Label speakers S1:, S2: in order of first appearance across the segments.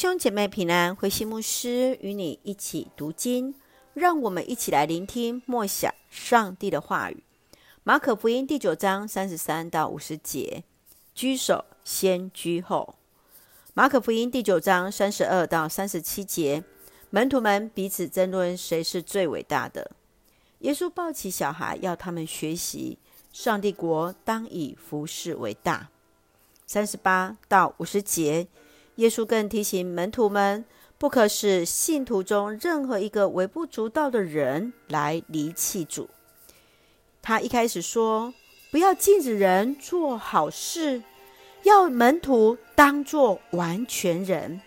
S1: 兄姐妹平安，慧馨牧师与你一起读经，让我们一起来聆听默想上帝的话语。马可福音第九章三十三到五十节，居首先居后。马可福音第九章三十二到三十七节，门徒们彼此争论谁是最伟大的。耶稣抱起小孩，要他们学习，上帝国当以服事为大。三十八到五十节。耶稣更提醒门徒们，不可使信徒中任何一个微不足道的人来离弃主。他一开始说，不要禁止人做好事，要门徒当作完全人。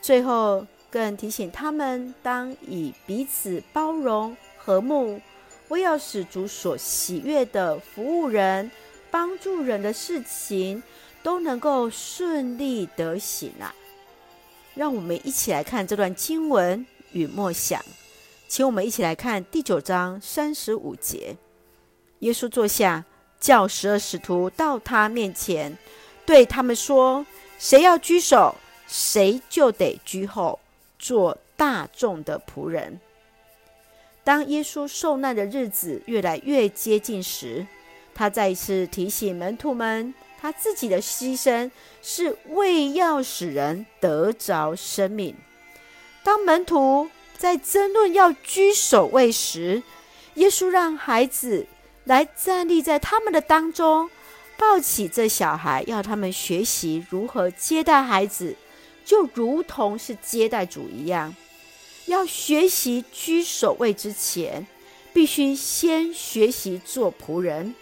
S1: 最后更提醒他们，当以彼此包容、和睦，为要使主所喜悦的服务人、帮助人的事情。都能够顺利得行啊！让我们一起来看这段经文与默想，请我们一起来看第九章三十五节。耶稣坐下，叫十二使徒到他面前，对他们说：“谁要居首，谁就得居后，做大众的仆人。”当耶稣受难的日子越来越接近时，他再一次提醒门徒们。他自己的牺牲是为要使人得着生命。当门徒在争论要居首位时，耶稣让孩子来站立在他们的当中，抱起这小孩，要他们学习如何接待孩子，就如同是接待主一样。要学习居首位之前，必须先学习做仆人。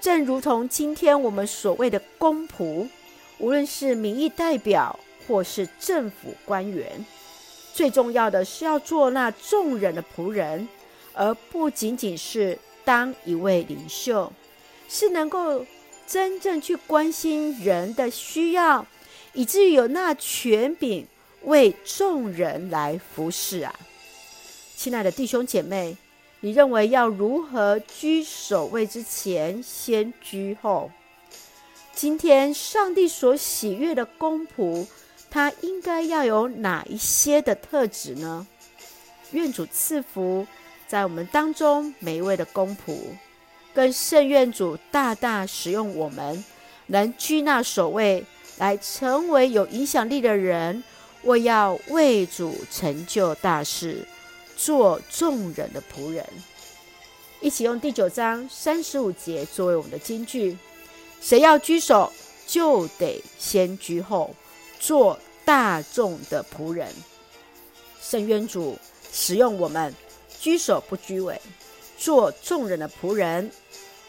S1: 正如同今天我们所谓的公仆，无论是民意代表或是政府官员，最重要的是要做那众人的仆人，而不仅仅是当一位领袖，是能够真正去关心人的需要，以至于有那权柄为众人来服侍啊！亲爱的弟兄姐妹。你认为要如何居首位之前，先居后？今天上帝所喜悦的公仆，他应该要有哪一些的特质呢？愿主赐福在我们当中每一位的公仆，更圣愿主大大使用我们，能居那首位，来成为有影响力的人，我要为主成就大事。做众人的仆人，一起用第九章三十五节作为我们的金句：谁要居首，就得先居后，做大众的仆人。圣渊主使用我们，居首不居尾，做众人的仆人，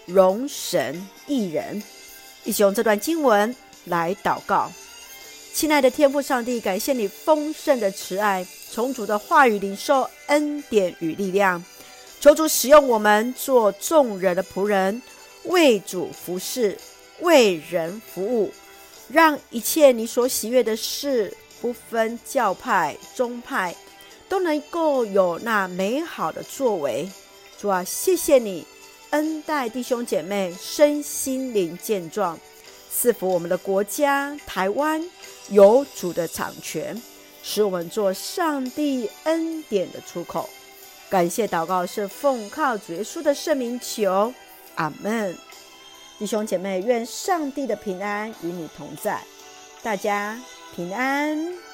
S1: 荣神一人。一起用这段经文来祷告。亲爱的天父上帝，感谢你丰盛的慈爱，从主的话语领受恩典与力量。求主使用我们做众人的仆人，为主服侍，为人服务，让一切你所喜悦的事，不分教派、宗派，都能够有那美好的作为。主啊，谢谢你恩待弟兄姐妹身心灵健壮，赐福我们的国家台湾。有主的掌权，使我们做上帝恩典的出口。感谢祷告是奉靠主耶稣的圣名求，阿门。弟兄姐妹，愿上帝的平安与你同在，大家平安。